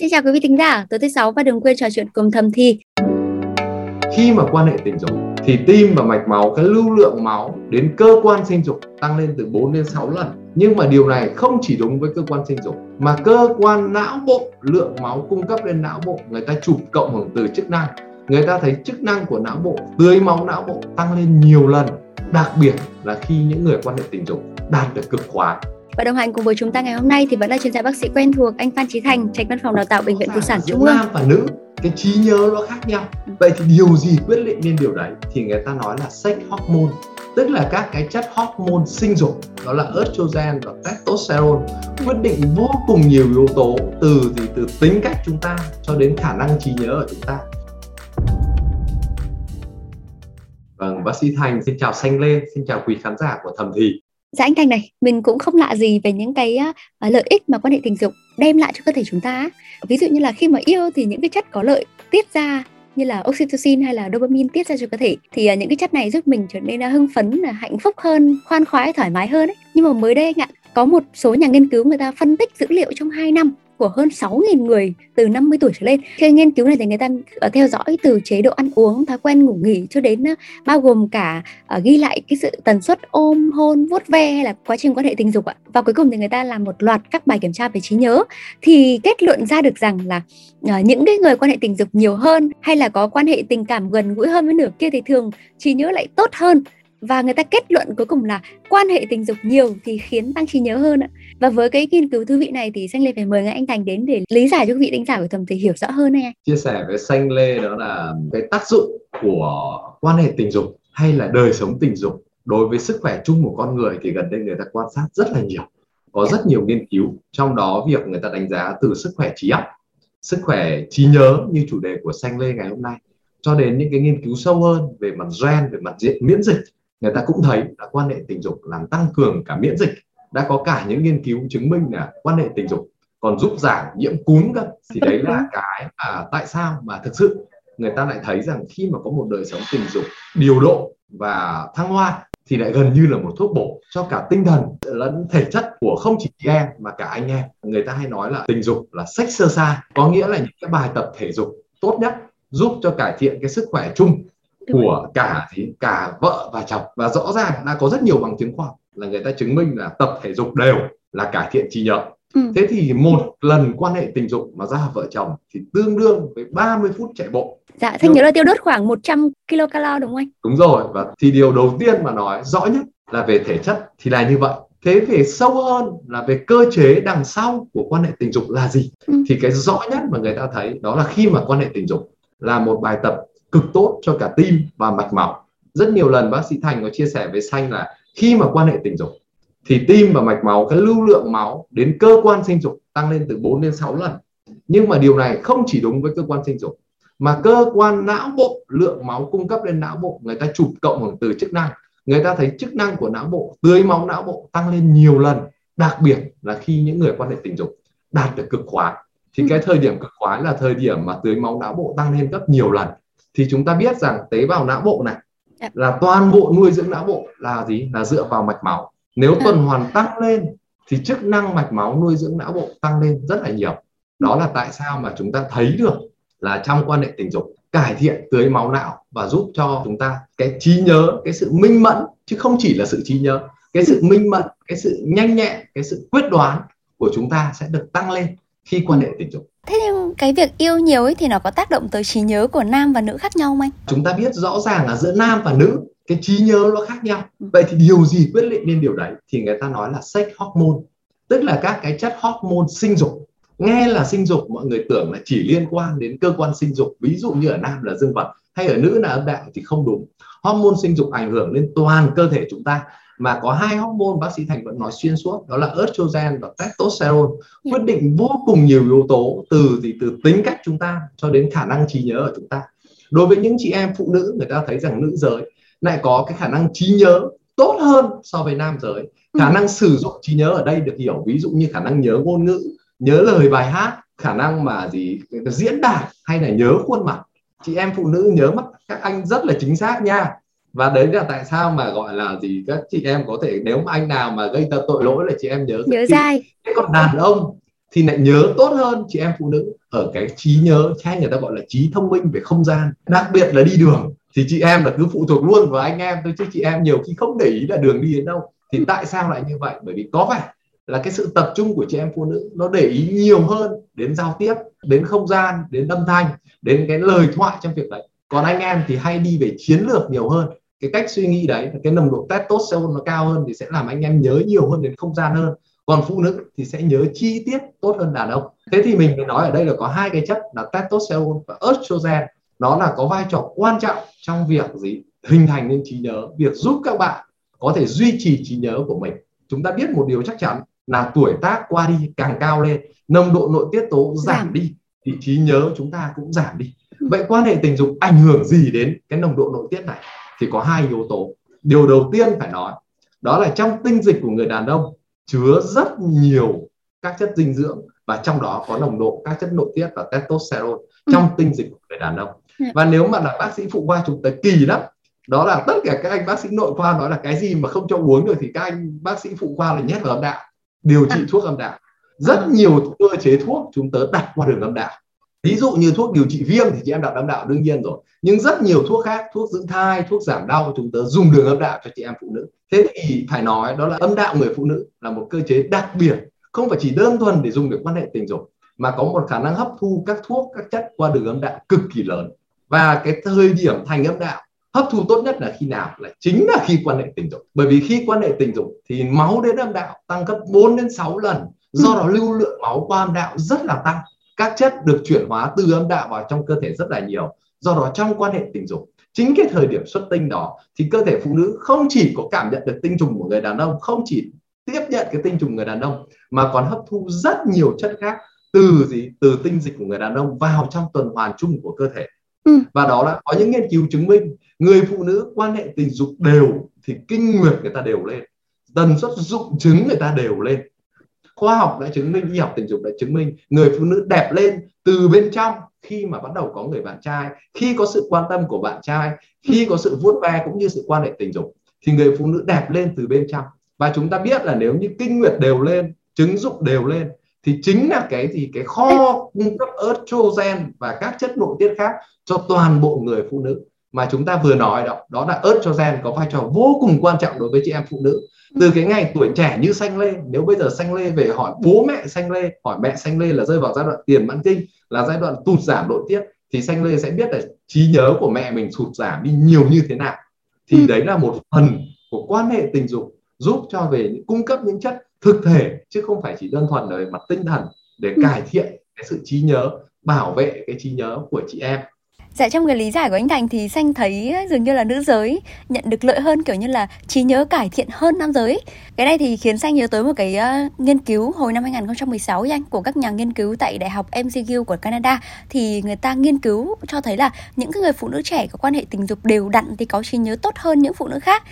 Xin chào quý vị thính giả, tối thứ sáu và đừng quên trò chuyện cùng thầm thi. Khi mà quan hệ tình dục thì tim và mạch máu cái lưu lượng máu đến cơ quan sinh dục tăng lên từ 4 đến 6 lần. Nhưng mà điều này không chỉ đúng với cơ quan sinh dục mà cơ quan não bộ lượng máu cung cấp lên não bộ người ta chụp cộng hưởng từ chức năng. Người ta thấy chức năng của não bộ tưới máu não bộ tăng lên nhiều lần, đặc biệt là khi những người quan hệ tình dục đạt được cực khoái và đồng hành cùng với chúng ta ngày hôm nay thì vẫn là chuyên gia bác sĩ quen thuộc anh Phan Chí Thành, tránh văn phòng đào tạo bệnh viện Phụ sản Trung ương. Nam và nữ cái trí nhớ nó khác nhau. Vậy thì điều gì quyết định nên điều đấy? Thì người ta nói là sex hormone, tức là các cái chất hormone sinh dục, đó là estrogen và testosterone quyết định vô cùng nhiều yếu tố từ gì từ tính cách chúng ta cho đến khả năng trí nhớ ở chúng ta. Vâng, bác sĩ Thành xin chào Xanh Lê, xin chào quý khán giả của Thầm Thì. Dạ anh Thành này, mình cũng không lạ gì về những cái uh, lợi ích mà quan hệ tình dục đem lại cho cơ thể chúng ta. Ví dụ như là khi mà yêu thì những cái chất có lợi tiết ra như là oxytocin hay là dopamine tiết ra cho cơ thể thì uh, những cái chất này giúp mình trở nên uh, hưng phấn, là hạnh phúc hơn, khoan khoái, thoải mái hơn ấy. Nhưng mà mới đây anh ạ, có một số nhà nghiên cứu người ta phân tích dữ liệu trong 2 năm của hơn 6.000 người từ 50 tuổi trở lên. Khi nghiên cứu này thì người ta ờ, theo dõi từ chế độ ăn uống, thói quen ngủ nghỉ cho đến ờ, bao gồm cả ờ, ghi lại cái sự tần suất ôm, hôn, vuốt ve hay là quá trình quan hệ tình dục ạ. Và cuối cùng thì người ta làm một loạt các bài kiểm tra về trí nhớ thì kết luận ra được rằng là những cái người quan hệ tình dục nhiều hơn hay là có quan hệ tình cảm gần gũi hơn với nửa kia thì thường trí nhớ lại tốt hơn và người ta kết luận cuối cùng là quan hệ tình dục nhiều thì khiến tăng trí nhớ hơn ạ. Và với cái nghiên cứu thú vị này thì Xanh Lê phải mời ngay anh Thành đến để lý giải cho quý vị đánh giả của thầm thì hiểu rõ hơn này. Chia sẻ với Xanh Lê đó là cái tác dụng của quan hệ tình dục hay là đời sống tình dục đối với sức khỏe chung của con người thì gần đây người ta quan sát rất là nhiều. Có rất nhiều nghiên cứu, trong đó việc người ta đánh giá từ sức khỏe trí óc, sức khỏe trí nhớ như chủ đề của Xanh Lê ngày hôm nay cho đến những cái nghiên cứu sâu hơn về mặt gen, về mặt diện miễn dịch người ta cũng thấy là quan hệ tình dục làm tăng cường cả miễn dịch. Đã có cả những nghiên cứu chứng minh là quan hệ tình dục còn giúp giảm nhiễm cúm cơ. Thì đấy là cái à, tại sao mà thực sự người ta lại thấy rằng khi mà có một đời sống tình dục điều độ và thăng hoa thì lại gần như là một thuốc bổ cho cả tinh thần lẫn thể chất của không chỉ chị em mà cả anh em. Người ta hay nói là tình dục là sex sơ xa có nghĩa là những cái bài tập thể dục tốt nhất giúp cho cải thiện cái sức khỏe chung của cả thì cả vợ và chồng. Và rõ ràng đã có rất nhiều bằng chứng khoa học là người ta chứng minh là tập thể dục đều là cải thiện trí nhớ. Ừ. thế thì một lần quan hệ tình dục mà ra vợ chồng thì tương đương với 30 phút chạy bộ. Dạ thanh nhớ là tiêu đốt khoảng 100 kcal đúng không anh? Đúng rồi và thì điều đầu tiên mà nói rõ nhất là về thể chất thì là như vậy. Thế về sâu hơn là về cơ chế đằng sau của quan hệ tình dục là gì? Ừ. thì cái rõ nhất mà người ta thấy đó là khi mà quan hệ tình dục là một bài tập cực tốt cho cả tim và mạch máu. Rất nhiều lần bác sĩ thành có chia sẻ với xanh là khi mà quan hệ tình dục thì tim và mạch máu cái lưu lượng máu đến cơ quan sinh dục tăng lên từ 4 đến 6 lần. Nhưng mà điều này không chỉ đúng với cơ quan sinh dục mà cơ quan não bộ lượng máu cung cấp lên não bộ người ta chụp cộng hưởng từ chức năng. Người ta thấy chức năng của não bộ tưới máu não bộ tăng lên nhiều lần đặc biệt là khi những người quan hệ tình dục đạt được cực khoái thì cái thời điểm cực khoái là thời điểm mà tưới máu não bộ tăng lên gấp nhiều lần thì chúng ta biết rằng tế bào não bộ này dạ. là toàn bộ nuôi dưỡng não bộ là gì là dựa vào mạch máu nếu dạ. tuần hoàn tăng lên thì chức năng mạch máu nuôi dưỡng não bộ tăng lên rất là nhiều đó là tại sao mà chúng ta thấy được là trong quan hệ tình dục cải thiện tưới máu não và giúp cho chúng ta cái trí nhớ cái sự minh mẫn chứ không chỉ là sự trí nhớ cái sự minh mẫn cái sự nhanh nhẹn cái sự quyết đoán của chúng ta sẽ được tăng lên khi quan hệ tình dục Thế nhưng cái việc yêu nhiều ấy thì nó có tác động tới trí nhớ của nam và nữ khác nhau không anh? Chúng ta biết rõ ràng là giữa nam và nữ cái trí nhớ nó khác nhau. Vậy thì điều gì quyết định nên điều đấy? Thì người ta nói là sex hormone, tức là các cái chất hormone sinh dục. Nghe là sinh dục mọi người tưởng là chỉ liên quan đến cơ quan sinh dục, ví dụ như ở nam là dương vật hay ở nữ là âm đạo thì không đúng. Hormone sinh dục ảnh hưởng lên toàn cơ thể chúng ta mà có hai hormone bác sĩ thành vẫn nói xuyên suốt đó là estrogen và testosterone quyết định vô cùng nhiều yếu tố từ gì từ tính cách chúng ta cho đến khả năng trí nhớ ở chúng ta. Đối với những chị em phụ nữ người ta thấy rằng nữ giới lại có cái khả năng trí nhớ tốt hơn so với nam giới. Ừ. khả năng sử dụng trí nhớ ở đây được hiểu ví dụ như khả năng nhớ ngôn ngữ nhớ lời bài hát khả năng mà gì diễn đạt hay là nhớ khuôn mặt. Chị em phụ nữ nhớ mắt các anh rất là chính xác nha và đấy là tại sao mà gọi là gì các chị em có thể nếu mà anh nào mà gây ra tội lỗi là chị em nhớ nhớ dai. còn đàn ông thì lại nhớ tốt hơn chị em phụ nữ. Ở cái trí nhớ hay người ta gọi là trí thông minh về không gian. Đặc biệt là đi đường thì chị em là cứ phụ thuộc luôn vào anh em thôi chứ chị em nhiều khi không để ý là đường đi đến đâu. Thì tại sao lại như vậy? Bởi vì có phải là cái sự tập trung của chị em phụ nữ nó để ý nhiều hơn đến giao tiếp đến không gian đến âm thanh đến cái lời thoại trong việc đấy. Còn anh em thì hay đi về chiến lược nhiều hơn cái cách suy nghĩ đấy cái nồng độ testosterone nó cao hơn thì sẽ làm anh em nhớ nhiều hơn đến không gian hơn. Còn phụ nữ thì sẽ nhớ chi tiết tốt hơn đàn ông. Thế thì mình mới nói ở đây là có hai cái chất là testosterone và estrogen. Nó là có vai trò quan trọng trong việc gì? Hình thành nên trí nhớ việc giúp các bạn có thể duy trì trí nhớ của mình. Chúng ta biết một điều chắc chắn là tuổi tác qua đi càng cao lên nồng độ nội tiết tố giảm. đi thì trí nhớ chúng ta cũng giảm đi. Vậy quan hệ tình dục ảnh hưởng gì đến cái nồng độ nội tiết này thì có hai yếu tố điều đầu tiên phải nói đó là trong tinh dịch của người đàn ông chứa rất nhiều các chất dinh dưỡng và trong đó có nồng độ các chất nội tiết và testosterone ừ. trong tinh dịch của người đàn ông dạ. và nếu mà là bác sĩ phụ khoa chúng ta kỳ lắm đó là tất cả các anh bác sĩ nội khoa nói là cái gì mà không cho uống được thì các anh bác sĩ phụ khoa là nhét vào âm đạo điều trị à. thuốc âm đạo rất à. nhiều cơ chế thuốc chúng tớ đặt qua đường âm đạo ví dụ như thuốc điều trị viêm thì chị em đặt âm đạo đương nhiên rồi. Nhưng rất nhiều thuốc khác, thuốc giữ thai, thuốc giảm đau chúng ta dùng đường âm đạo cho chị em phụ nữ. Thế thì phải nói đó là âm đạo người phụ nữ là một cơ chế đặc biệt. Không phải chỉ đơn thuần để dùng để quan hệ tình dục, mà có một khả năng hấp thu các thuốc, các chất qua đường âm đạo cực kỳ lớn. Và cái thời điểm thành âm đạo, hấp thu tốt nhất là khi nào? Là chính là khi quan hệ tình dục. Bởi vì khi quan hệ tình dục thì máu đến âm đạo tăng gấp 4 đến 6 lần. Do đó lưu lượng máu qua âm đạo rất là tăng các chất được chuyển hóa từ âm đạo vào trong cơ thể rất là nhiều do đó trong quan hệ tình dục chính cái thời điểm xuất tinh đó thì cơ thể phụ nữ không chỉ có cảm nhận được tinh trùng của người đàn ông không chỉ tiếp nhận cái tinh trùng người đàn ông mà còn hấp thu rất nhiều chất khác từ gì? Từ tinh dịch của người đàn ông vào trong tuần hoàn chung của cơ thể. Ừ. và đó là có những nghiên cứu chứng minh người phụ nữ quan hệ tình dục đều thì kinh nguyệt người ta đều lên tần suất dụng trứng người ta đều lên khoa học đã chứng minh, y học tình dục đã chứng minh người phụ nữ đẹp lên từ bên trong khi mà bắt đầu có người bạn trai, khi có sự quan tâm của bạn trai, khi có sự vuốt ve cũng như sự quan hệ tình dục, thì người phụ nữ đẹp lên từ bên trong. Và chúng ta biết là nếu như kinh nguyệt đều lên trứng dục đều lên, thì chính là cái gì? Cái kho cung cấp estrogen và các chất nội tiết khác cho toàn bộ người phụ nữ. Mà chúng ta vừa nói đó đó là estrogen có vai trò vô cùng quan trọng đối với chị em phụ nữ từ cái ngày tuổi trẻ như xanh lê nếu bây giờ xanh lê về hỏi bố mẹ xanh lê hỏi mẹ xanh lê là rơi vào giai đoạn tiền mãn kinh là giai đoạn tụt giảm nội tiết thì xanh lê sẽ biết là trí nhớ của mẹ mình sụt giảm đi nhiều như thế nào thì ừ. đấy là một phần của quan hệ tình dục giúp cho về cung cấp những chất thực thể chứ không phải chỉ đơn thuần là về mặt tinh thần để ừ. cải thiện cái sự trí nhớ bảo vệ cái trí nhớ của chị em Dạ trong cái lý giải của anh Thành thì Xanh thấy dường như là nữ giới nhận được lợi hơn kiểu như là trí nhớ cải thiện hơn nam giới. Cái này thì khiến Xanh nhớ tới một cái uh, nghiên cứu hồi năm 2016 anh của các nhà nghiên cứu tại Đại học McGill của Canada thì người ta nghiên cứu cho thấy là những người phụ nữ trẻ có quan hệ tình dục đều đặn thì có trí nhớ tốt hơn những phụ nữ khác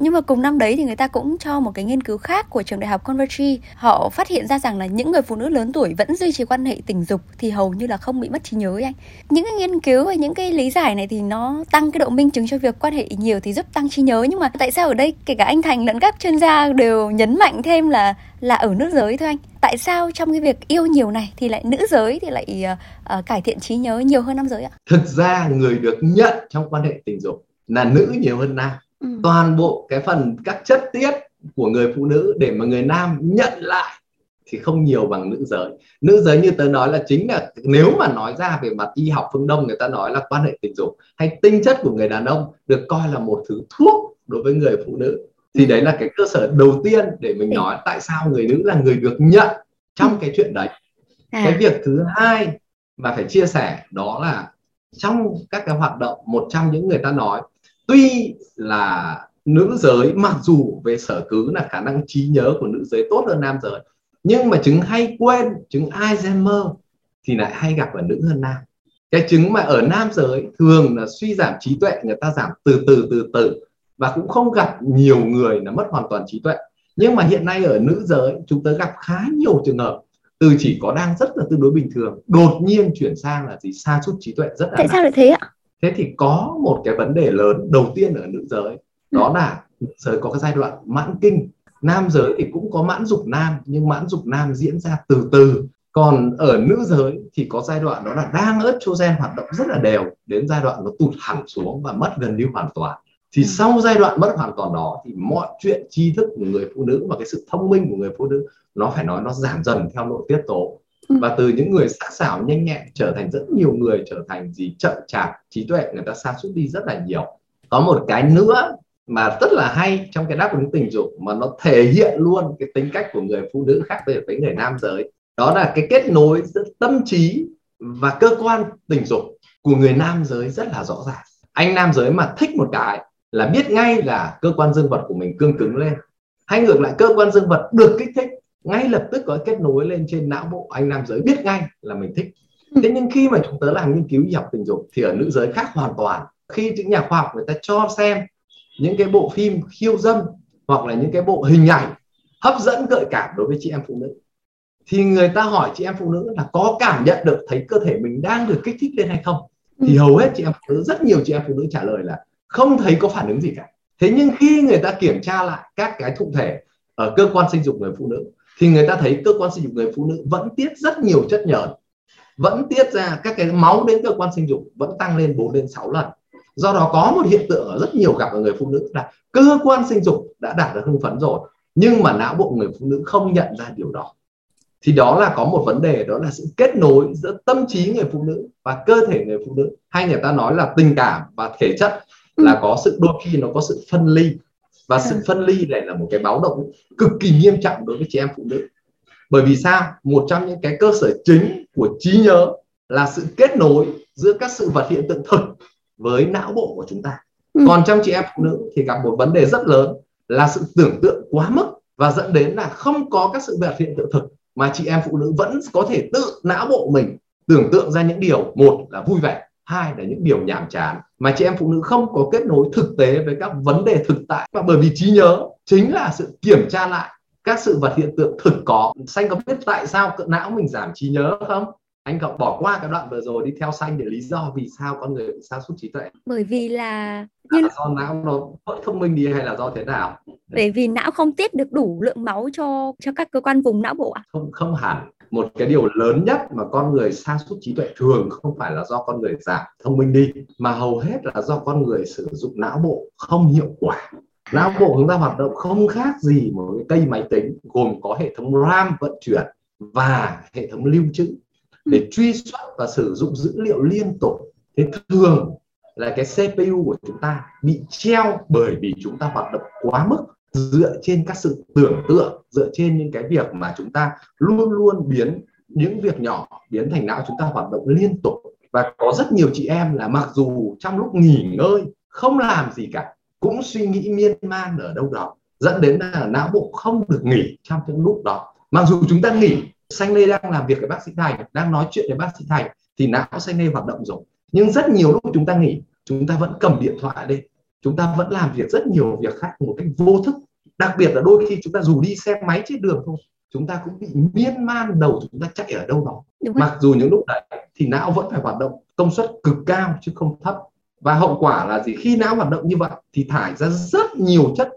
nhưng mà cùng năm đấy thì người ta cũng cho một cái nghiên cứu khác của trường đại học Convergy họ phát hiện ra rằng là những người phụ nữ lớn tuổi vẫn duy trì quan hệ tình dục thì hầu như là không bị mất trí nhớ ấy anh. Những cái nghiên cứu và những cái lý giải này thì nó tăng cái độ minh chứng cho việc quan hệ nhiều thì giúp tăng trí nhớ. Nhưng mà tại sao ở đây kể cả anh Thành lẫn các chuyên gia đều nhấn mạnh thêm là là ở nữ giới thôi anh? Tại sao trong cái việc yêu nhiều này thì lại nữ giới thì lại uh, uh, cải thiện trí nhớ nhiều hơn nam giới ạ? Thực ra người được nhận trong quan hệ tình dục là nữ nhiều hơn nam ừ. toàn bộ cái phần các chất tiết của người phụ nữ để mà người nam nhận lại thì không nhiều bằng nữ giới. Nữ giới như tớ nói là chính là nếu mà nói ra về mặt y học phương đông người ta nói là quan hệ tình dục hay tinh chất của người đàn ông được coi là một thứ thuốc đối với người phụ nữ. Thì đấy là cái cơ sở đầu tiên để mình nói tại sao người nữ là người được nhận trong cái chuyện đấy. À. cái việc thứ hai mà phải chia sẻ đó là trong các cái hoạt động một trong những người ta nói tuy là nữ giới mặc dù về sở cứ là khả năng trí nhớ của nữ giới tốt hơn nam giới nhưng mà chứng hay quên chứng Alzheimer thì lại hay gặp ở nữ hơn nam. Cái chứng mà ở nam giới thường là suy giảm trí tuệ người ta giảm từ từ từ từ và cũng không gặp nhiều người là mất hoàn toàn trí tuệ. Nhưng mà hiện nay ở nữ giới chúng ta gặp khá nhiều trường hợp từ chỉ có đang rất là tương đối bình thường đột nhiên chuyển sang là gì? Xa suốt trí tuệ rất là tại sao lại thế ạ thế thì có một cái vấn đề lớn đầu tiên ở nữ giới đó ừ. là nữ giới có cái giai đoạn mãn kinh nam giới thì cũng có mãn dục nam nhưng mãn dục nam diễn ra từ từ còn ở nữ giới thì có giai đoạn đó là đang estrogen hoạt động rất là đều đến giai đoạn nó tụt hẳn xuống và mất gần như hoàn toàn thì ừ. sau giai đoạn mất hoàn toàn đó thì mọi chuyện tri thức của người phụ nữ và cái sự thông minh của người phụ nữ nó phải nói nó giảm dần theo nội tiết tố. Ừ. và từ những người sắc sảo nhanh nhẹn trở thành rất nhiều người trở thành gì chậm chạp, trí tuệ, người ta sa sút đi rất là nhiều. Có một cái nữa mà rất là hay trong cái đáp ứng tình dục mà nó thể hiện luôn cái tính cách của người phụ nữ khác với người nam giới, đó là cái kết nối giữa tâm trí và cơ quan tình dục của người nam giới rất là rõ ràng. Anh nam giới mà thích một cái là biết ngay là cơ quan dương vật của mình cương cứng lên. Hay ngược lại, cơ quan dương vật được kích thích ngay lập tức có kết nối lên trên não bộ. Anh nam giới biết ngay là mình thích. Thế nhưng khi mà chúng tớ làm nghiên cứu y học tình dục thì ở nữ giới khác hoàn toàn. Khi những nhà khoa học người ta cho xem những cái bộ phim khiêu dâm hoặc là những cái bộ hình ảnh hấp dẫn gợi cảm đối với chị em phụ nữ thì người ta hỏi chị em phụ nữ là có cảm nhận được thấy cơ thể mình đang được kích thích lên hay không? Thì hầu hết chị em phụ nữ rất nhiều chị em phụ nữ trả lời là không thấy có phản ứng gì cả. Thế nhưng khi người ta kiểm tra lại các cái thụ thể ở cơ quan sinh dục người phụ nữ thì người ta thấy cơ quan sinh dục người phụ nữ vẫn tiết rất nhiều chất nhờn vẫn tiết ra các cái máu đến cơ quan sinh dục vẫn tăng lên 4 đến 6 lần. Do đó có một hiện tượng ở rất nhiều gặp ở người phụ nữ là cơ quan sinh dục đã đạt được hưng phấn rồi nhưng mà não bộ người phụ nữ không nhận ra điều đó. Thì đó là có một vấn đề đó là sự kết nối giữa tâm trí người phụ nữ và cơ thể người phụ nữ. Hay người ta nói là tình cảm và thể chất ừ. là có sự đôi khi nó có sự phân ly và sự ừ. phân ly này là một cái báo động cực kỳ nghiêm trọng đối với chị em phụ nữ bởi vì sao một trong những cái cơ sở chính của trí nhớ là sự kết nối giữa các sự vật hiện tượng thực với não bộ của chúng ta ừ. còn trong chị em phụ nữ thì gặp một vấn đề rất lớn là sự tưởng tượng quá mức và dẫn đến là không có các sự vật hiện tượng thực mà chị em phụ nữ vẫn có thể tự não bộ mình tưởng tượng ra những điều một là vui vẻ hai là những điều nhàm chán mà chị em phụ nữ không có kết nối thực tế với các vấn đề thực tại. Và bởi vì trí nhớ chính là sự kiểm tra lại các sự vật hiện tượng thực có. Xanh có biết tại sao não mình giảm trí nhớ không? Anh cậu bỏ qua cái đoạn vừa rồi đi theo xanh để lý do vì sao con người bị sa sút trí tuệ. Bởi vì là như... là do não nó bớt thông minh đi hay là do thế nào? Bởi vì não không tiết được đủ lượng máu cho cho các cơ quan vùng não bộ ạ. Không không hẳn một cái điều lớn nhất mà con người sa sút trí tuệ thường không phải là do con người giảm thông minh đi mà hầu hết là do con người sử dụng não bộ không hiệu quả. Não bộ chúng ta hoạt động không khác gì một cái cây máy tính gồm có hệ thống RAM vận chuyển và hệ thống lưu trữ để truy xuất và sử dụng dữ liệu liên tục. Thế thường là cái CPU của chúng ta bị treo bởi vì chúng ta hoạt động quá mức dựa trên các sự tưởng tượng, dựa trên những cái việc mà chúng ta luôn luôn biến những việc nhỏ biến thành não chúng ta hoạt động liên tục. Và có rất nhiều chị em là mặc dù trong lúc nghỉ ngơi, không làm gì cả, cũng suy nghĩ miên man ở đâu đó, dẫn đến là não bộ không được nghỉ trong những lúc đó. Mặc dù chúng ta nghỉ xanh lê đang làm việc với bác sĩ thành, đang nói chuyện với bác sĩ thành, thì não xanh lê hoạt động rồi. Nhưng rất nhiều lúc chúng ta nghỉ, chúng ta vẫn cầm điện thoại lên chúng ta vẫn làm việc rất nhiều việc khác một cách vô thức. Đặc biệt là đôi khi chúng ta dù đi xe máy trên đường thôi chúng ta cũng bị miên man đầu chúng ta chạy ở đâu đó. Mặc dù những lúc đấy thì não vẫn phải hoạt động công suất cực cao chứ không thấp. Và hậu quả là gì? Khi não hoạt động như vậy thì thải ra rất nhiều chất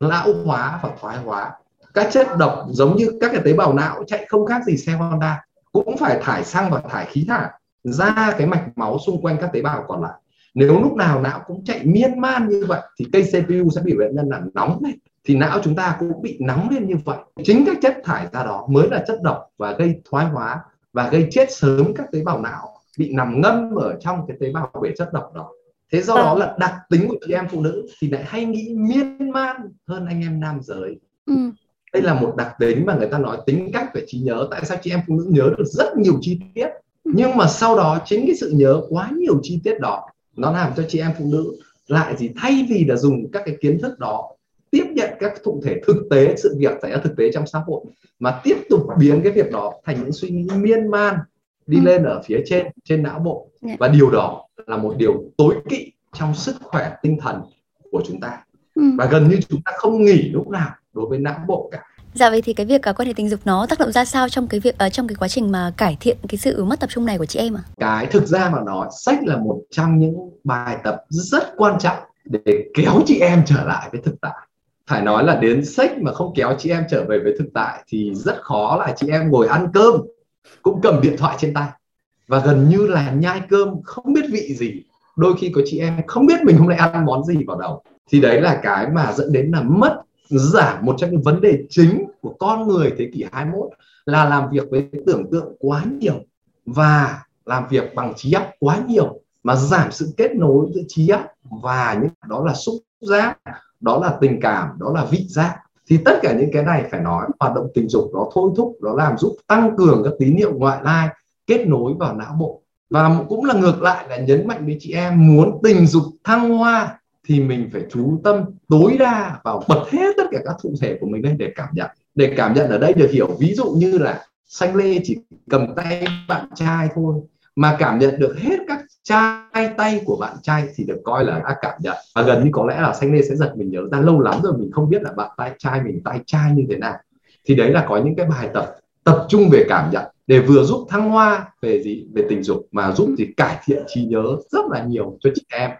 lão hóa và thoái hóa. Các chất độc giống như các cái tế bào não chạy không khác gì xe Honda cũng phải thải xăng và thải khí thải ra cái mạch máu xung quanh các tế bào còn lại nếu lúc nào não cũng chạy miên man như vậy thì cây CPU sẽ bị bệnh nhân là nóng lên. Thì não chúng ta cũng bị nóng lên như vậy. Chính các chất thải ra đó mới là chất độc và gây thoái hóa và gây chết sớm các tế bào não bị nằm ngâm ở trong cái tế bào bể chất độc đó. Thế do đó vâng. là đặc tính của chị em phụ nữ thì lại hay nghĩ miên man hơn anh em nam giới. Ừ. Đây là một đặc tính mà người ta nói tính cách về trí nhớ. Tại sao chị em phụ nữ nhớ được rất nhiều chi tiết? Nhưng mà sau đó chính cái sự nhớ quá nhiều chi tiết đó nó làm cho chị em phụ nữ lại gì thay vì là dùng các cái kiến thức đó tiếp nhận các thụ thể thực tế sự việc xảy ra thực tế trong xã hội mà tiếp tục biến cái việc đó thành những suy nghĩ miên man đi ừ. lên ở phía trên trên não bộ dạ. và điều đó là một điều tối kỵ trong sức khỏe tinh thần của chúng ta ừ. và gần như chúng ta không nghỉ lúc nào đối với não bộ cả Dạ vậy thì cái việc uh, quan hệ tình dục nó tác động ra sao trong cái việc uh, trong cái quá trình mà cải thiện cái sự mất tập trung này của chị em ạ? À? Cái thực ra mà nói sách là một trong những bài tập rất quan trọng để kéo chị em trở lại với thực tại. Phải nói là đến sách mà không kéo chị em trở về với thực tại thì rất khó là chị em ngồi ăn cơm cũng cầm điện thoại trên tay và gần như là nhai cơm không biết vị gì đôi khi có chị em không biết mình hôm nay ăn món gì vào đầu thì đấy là cái mà dẫn đến là mất giảm một trong những vấn đề chính của con người thế kỷ 21 là làm việc với tưởng tượng quá nhiều và làm việc bằng trí óc quá nhiều mà giảm sự kết nối giữa trí óc và những, đó là xúc giác, đó là tình cảm, đó là vị giác. Thì tất cả những cái này phải nói, hoạt động tình dục nó thôi thúc, nó làm giúp tăng cường các tín hiệu ngoại lai, kết nối vào não bộ. Và cũng là ngược lại là nhấn mạnh với chị em muốn tình dục thăng hoa thì mình phải chú tâm tối đa vào bật hết tất cả các thụ thể của mình lên để cảm nhận. Để cảm nhận ở đây được hiểu. Ví dụ như là xanh lê chỉ cầm tay bạn trai thôi, mà cảm nhận được hết các chai tay của bạn trai thì được coi là đã cảm nhận. Và gần như có lẽ là xanh lê sẽ giật mình nhớ ra lâu lắm rồi mình không biết là bạn tay trai mình tay trai như thế nào. Thì đấy là có những cái bài tập tập trung về cảm nhận để vừa giúp thăng hoa về gì? Về tình dục, mà giúp gì? Cải thiện trí nhớ rất là nhiều cho chị em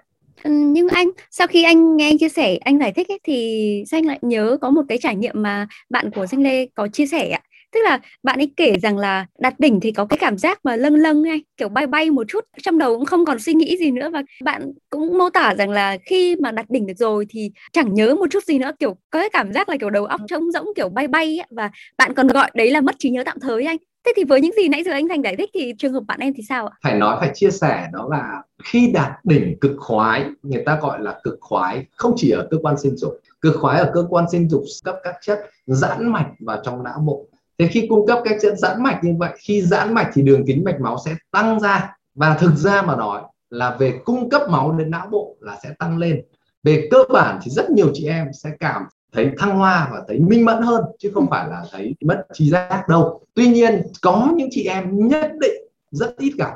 nhưng anh sau khi anh nghe anh chia sẻ anh giải thích ấy, thì xanh lại nhớ có một cái trải nghiệm mà bạn của xanh lê có chia sẻ ạ? Tức là bạn ấy kể rằng là đặt đỉnh thì có cái cảm giác mà lâng lâng ngay kiểu bay bay một chút trong đầu cũng không còn suy nghĩ gì nữa và bạn cũng mô tả rằng là khi mà đặt đỉnh được rồi thì chẳng nhớ một chút gì nữa kiểu có cái cảm giác là kiểu đầu óc trống rỗng kiểu bay bay ấy, và bạn còn gọi đấy là mất trí nhớ tạm thời anh thế thì với những gì nãy giờ anh thành giải thích thì trường hợp bạn em thì sao ạ? Phải nói, phải chia sẻ đó là khi đạt đỉnh cực khoái, người ta gọi là cực khoái, không chỉ ở cơ quan sinh dục, cực khoái ở cơ quan sinh dục cấp các chất giãn mạch vào trong não bộ. Thế khi cung cấp các chất giãn mạch như vậy, khi giãn mạch thì đường kính mạch máu sẽ tăng ra. Và thực ra mà nói là về cung cấp máu đến não bộ là sẽ tăng lên. Về cơ bản thì rất nhiều chị em sẽ cảm thấy thăng hoa và thấy minh mẫn hơn chứ không phải là thấy mất trí giác đâu. Tuy nhiên có những chị em nhất định rất ít gặp.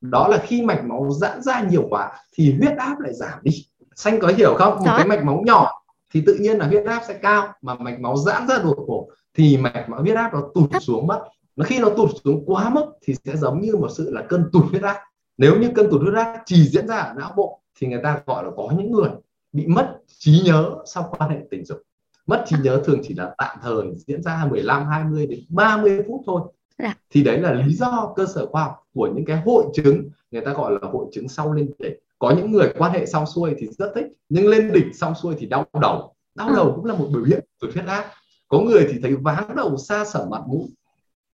Đó là khi mạch máu giãn ra nhiều quá thì huyết áp lại giảm đi. Xanh có hiểu không? Một cái mạch máu nhỏ thì tự nhiên là huyết áp sẽ cao mà mạch máu giãn ra đột ngột thì mạch máu huyết áp nó tụt xuống mất. Nó khi nó tụt xuống quá mức thì sẽ giống như một sự là cơn tụt huyết áp. Nếu như cơn tụt huyết áp chỉ diễn ra ở não bộ thì người ta gọi là có những người bị mất trí nhớ sau quan hệ tình dục mất trí nhớ thường chỉ là tạm thời diễn ra 15 20 đến 30 phút thôi. Dạ. thì đấy là lý do cơ sở khoa học của những cái hội chứng người ta gọi là hội chứng sau lên đỉnh. Có những người quan hệ xong xuôi thì rất thích nhưng lên đỉnh xong xuôi thì đau đầu. Đau đầu cũng là một biểu hiện của huyết áp. Có người thì thấy váng đầu xa sở mặt mũi.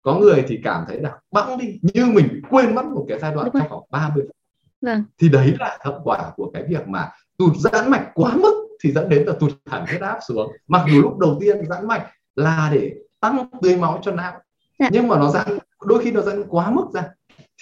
Có người thì cảm thấy là bẵng đi như mình quên mất một cái giai đoạn trong khoảng 30 phút. Vâng. thì đấy là hậu quả của cái việc mà tụt giãn mạch quá mức thì dẫn đến là tụt hẳn huyết áp xuống mặc dù lúc đầu tiên giãn mạch là để tăng tưới máu cho não dạ. nhưng mà nó giãn đôi khi nó giãn quá mức ra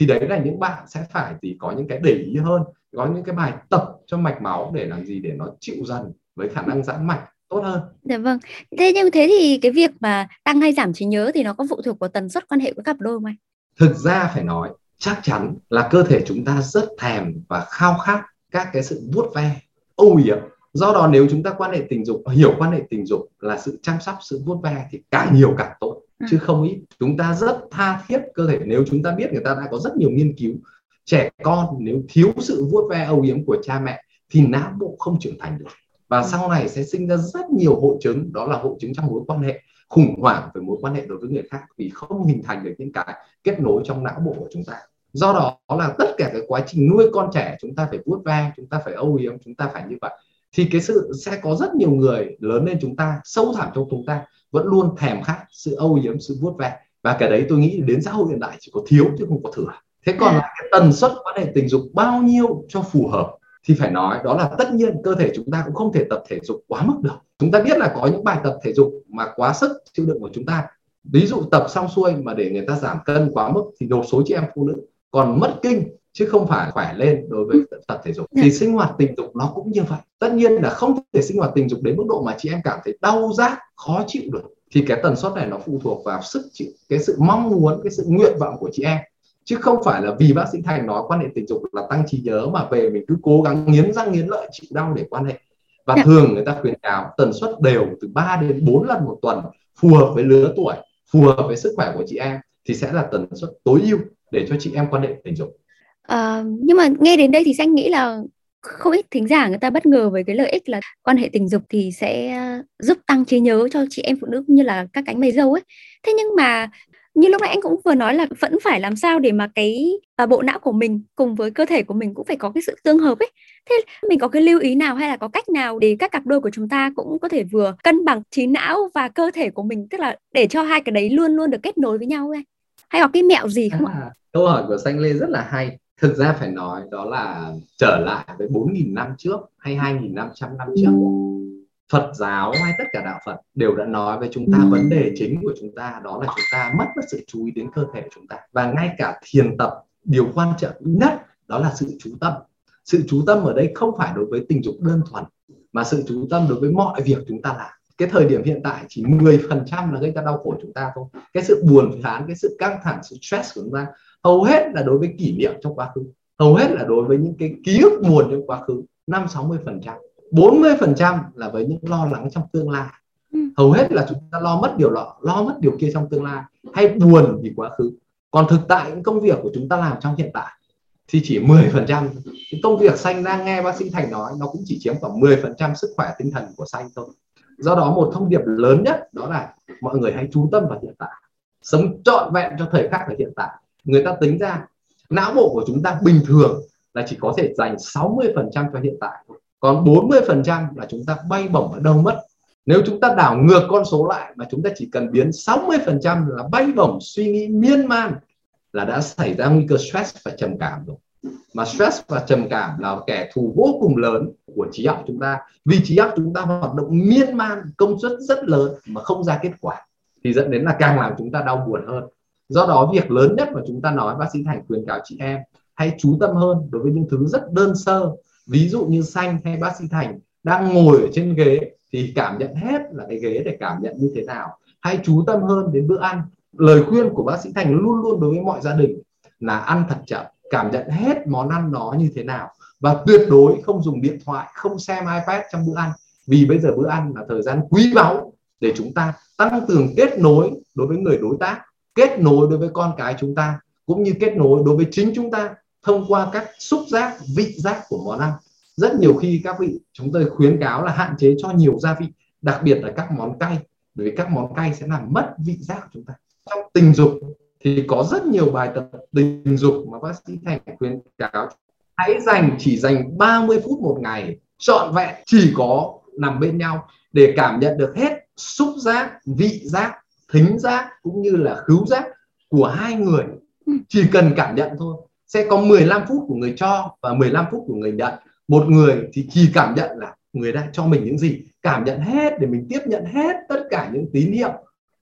thì đấy là những bạn sẽ phải thì có những cái để ý hơn có những cái bài tập cho mạch máu để làm gì để nó chịu dần với khả năng giãn mạch tốt hơn. Dạ vâng. Thế nhưng thế thì cái việc mà tăng hay giảm trí nhớ thì nó có phụ thuộc vào tần suất quan hệ của cặp đôi không anh? Thực ra phải nói chắc chắn là cơ thể chúng ta rất thèm và khao khát các cái sự vuốt ve, âu yếm. Do đó nếu chúng ta quan hệ tình dục, hiểu quan hệ tình dục là sự chăm sóc, sự vuốt ve thì càng nhiều càng tốt ừ. chứ không ít. Chúng ta rất tha thiết cơ thể nếu chúng ta biết người ta đã có rất nhiều nghiên cứu trẻ con nếu thiếu sự vuốt ve âu yếm của cha mẹ thì não bộ không trưởng thành được và ừ. sau này sẽ sinh ra rất nhiều hội chứng đó là hội chứng trong mối quan hệ khủng hoảng về mối quan hệ đối với người khác vì không hình thành được những cái kết nối trong não bộ của chúng ta do đó là tất cả cái quá trình nuôi con trẻ chúng ta phải vuốt ve chúng ta phải âu yếm chúng ta phải như vậy thì cái sự sẽ có rất nhiều người lớn lên chúng ta sâu thẳm trong chúng ta vẫn luôn thèm khát sự âu yếm sự vuốt ve. Và cái đấy tôi nghĩ đến xã hội hiện đại chỉ có thiếu chứ không có thừa. Thế còn là cái tần suất quan hệ tình dục bao nhiêu cho phù hợp thì phải nói đó là tất nhiên cơ thể chúng ta cũng không thể tập thể dục quá mức được. Chúng ta biết là có những bài tập thể dục mà quá sức chịu đựng của chúng ta. Ví dụ tập xong xuôi mà để người ta giảm cân quá mức thì một số chị em phụ nữ còn mất kinh chứ không phải khỏe lên đối với tập thể dục. Thì sinh hoạt tình dục nó cũng như vậy. Tất nhiên là không thể sinh hoạt tình dục đến mức độ mà chị em cảm thấy đau rát khó chịu được. Thì cái tần suất này nó phụ thuộc vào sức chịu cái sự mong muốn cái sự nguyện vọng của chị em. Chứ không phải là vì bác sĩ thành nói quan hệ tình dục là tăng trí nhớ mà về mình cứ cố gắng nghiến răng nghiến lợi chịu đau để quan hệ. Và dạ. thường người ta khuyến cáo tần suất đều từ 3 đến 4 lần một tuần phù hợp với lứa tuổi phù hợp với sức khỏe của chị em thì sẽ là tần suất tối ưu để cho chị em quan hệ tình dục à, nhưng mà nghe đến đây thì anh nghĩ là không ít thính giả người ta bất ngờ với cái lợi ích là quan hệ tình dục thì sẽ giúp tăng trí nhớ cho chị em phụ nữ như là các cánh mày dâu ấy. Thế nhưng mà như lúc nãy anh cũng vừa nói là vẫn phải làm sao để mà cái à, bộ não của mình cùng với cơ thể của mình cũng phải có cái sự tương hợp ấy. Thế mình có cái lưu ý nào hay là có cách nào để các cặp đôi của chúng ta cũng có thể vừa cân bằng trí não và cơ thể của mình tức là để cho hai cái đấy luôn luôn được kết nối với nhau ấy? Hay có cái mẹo gì không ạ? à, câu hỏi của xanh lê rất là hay thực ra phải nói đó là trở lại với 4.000 năm trước hay 2.500 năm trước. Phật giáo hay tất cả đạo Phật đều đã nói với chúng ta vấn đề chính của chúng ta đó là chúng ta mất mất sự chú ý đến cơ thể của chúng ta. Và ngay cả thiền tập điều quan trọng nhất đó là sự chú tâm. Sự chú tâm ở đây không phải đối với tình dục đơn thuần mà sự chú tâm đối với mọi việc chúng ta làm. Cái thời điểm hiện tại chỉ 10% là gây ra đau khổ chúng ta thôi. Cái sự buồn chán cái sự căng thẳng sự stress của chúng ta hầu hết là đối với kỷ niệm trong quá khứ. Hầu hết là đối với những cái ký ức buồn trong quá khứ. Năm 60 phần trăm. 40 phần trăm là với những lo lắng trong tương lai. Ừ. hầu hết là chúng ta lo mất điều lọ lo mất điều kia trong tương lai hay buồn vì quá khứ. Còn thực tại những công việc của chúng ta làm trong hiện tại thì chỉ 10 phần trăm. Công việc xanh đang nghe bác sĩ thành nói nó cũng chỉ chiếm khoảng 10 phần trăm sức khỏe tinh thần của xanh thôi. Do đó một thông điệp lớn nhất đó là mọi người hãy chú tâm vào hiện tại. Sống trọn vẹn cho thời khắc ở hiện tại người ta tính ra, não bộ của chúng ta bình thường là chỉ có thể dành 60% cho hiện tại còn 40% là chúng ta bay bổng ở đâu mất. Nếu chúng ta đảo ngược con số lại mà chúng ta chỉ cần biến 60% là bay bổng suy nghĩ miên man là đã xảy ra nguy cơ stress và trầm cảm rồi. Mà stress và trầm cảm là kẻ thù vô cùng lớn của trí óc chúng ta. Vì trí óc chúng ta hoạt động miên man, công suất rất lớn mà không ra kết quả, thì dẫn đến là càng làm chúng ta đau buồn hơn do đó việc lớn nhất mà chúng ta nói, bác sĩ thành khuyến cáo chị em, hãy chú tâm hơn đối với những thứ rất đơn sơ. Ví dụ như xanh hay bác sĩ thành đang ngồi ở trên ghế thì cảm nhận hết là cái ghế để cảm nhận như thế nào. Hãy chú tâm hơn đến bữa ăn. Lời khuyên của bác sĩ thành luôn luôn đối với mọi gia đình là ăn thật chậm, cảm nhận hết món ăn nó như thế nào. Và tuyệt đối không dùng điện thoại, không xem ipad trong bữa ăn. Vì bây giờ bữa ăn là thời gian quý báu để chúng ta tăng cường kết nối đối với người đối tác kết nối đối với con cái chúng ta, cũng như kết nối đối với chính chúng ta thông qua các xúc giác, vị giác của món ăn. Rất nhiều khi các vị chúng tôi khuyến cáo là hạn chế cho nhiều gia vị, đặc biệt là các món cay, bởi vì các món cay sẽ làm mất vị giác của chúng ta. Trong tình dục thì có rất nhiều bài tập tình dục mà bác sĩ thành khuyến cáo. Hãy dành, chỉ dành 30 phút một ngày, trọn vẹn, chỉ có nằm bên nhau để cảm nhận được hết xúc giác, vị giác thính giác cũng như là khứu giác của hai người. Ừ. chỉ cần cảm nhận thôi. Sẽ có 15 phút của người cho và 15 phút của người nhận. Một người thì chỉ cảm nhận là người đang cho mình những gì. Cảm nhận hết để mình tiếp nhận hết tất cả những tín hiệu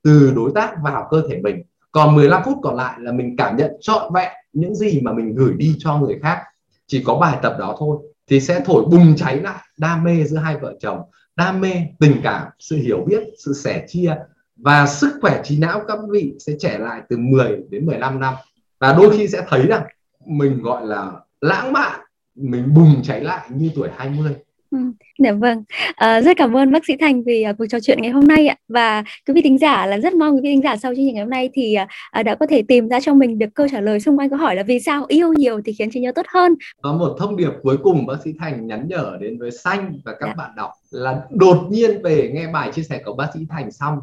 từ đối tác vào cơ thể mình. Còn 15 phút còn lại là mình cảm nhận trọn vẹn những gì mà mình gửi đi cho người khác. Chỉ có bài tập đó thôi thì sẽ thổi bùng cháy lại đam mê giữa hai vợ chồng đam mê tình cảm sự hiểu biết sự sẻ chia và sức khỏe trí não các vị sẽ trẻ lại từ 10 đến 15 năm và đôi khi sẽ thấy rằng mình gọi là lãng mạn mình bùng cháy lại như tuổi 20 Ừ, dạ vâng, à, rất cảm ơn bác sĩ Thành vì uh, cuộc trò chuyện ngày hôm nay ạ và quý vị thính giả là rất mong quý vị thính giả sau chương trình ngày hôm nay thì uh, đã có thể tìm ra cho mình được câu trả lời xung quanh câu hỏi là vì sao yêu nhiều thì khiến trí nhớ tốt hơn. Có một thông điệp cuối cùng bác sĩ Thành nhắn nhở đến với Xanh và các dạ. bạn đọc là đột nhiên về nghe bài chia sẻ của bác sĩ Thành xong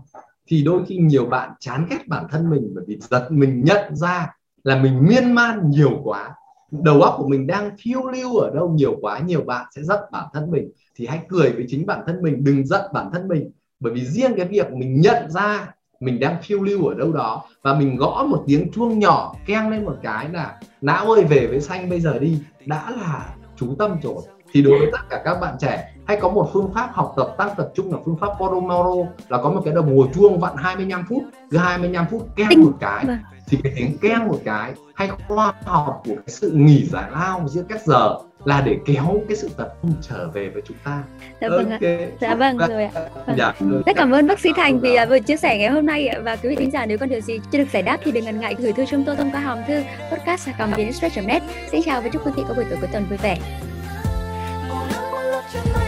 thì đôi khi nhiều bạn chán ghét bản thân mình bởi vì giật mình nhận ra là mình miên man nhiều quá. Đầu óc của mình đang phiêu lưu ở đâu nhiều quá, nhiều bạn sẽ giận bản thân mình. Thì hãy cười với chính bản thân mình, đừng giận bản thân mình. Bởi vì riêng cái việc mình nhận ra mình đang phiêu lưu ở đâu đó và mình gõ một tiếng chuông nhỏ, keng lên một cái là não ơi, về với xanh bây giờ đi. Đã là chú tâm rồi thì đối với tất cả các bạn trẻ hay có một phương pháp học tập tăng tập trung là phương pháp Pomodoro là có một cái đồng hồ chuông vặn 25 phút cứ 25 phút keng một cái vâng. thì cái tiếng keng một cái hay khoa học của cái sự nghỉ giải lao giữa các giờ là để kéo cái sự tập trung trở về với chúng ta. Dạ vâng okay. ạ. Dạ vâng rồi ạ. Vâng. Dạ. Rất cảm ơn bác sĩ Thành vì uh, vừa chia sẻ ngày hôm nay và quý vị thính giả nếu có điều gì chưa được giải đáp thì đừng ngần ngại gửi thư chúng tôi thông qua hòm thư podcast net Xin chào và chúc quý vị có buổi tối cuối tuần vui vẻ. such you nice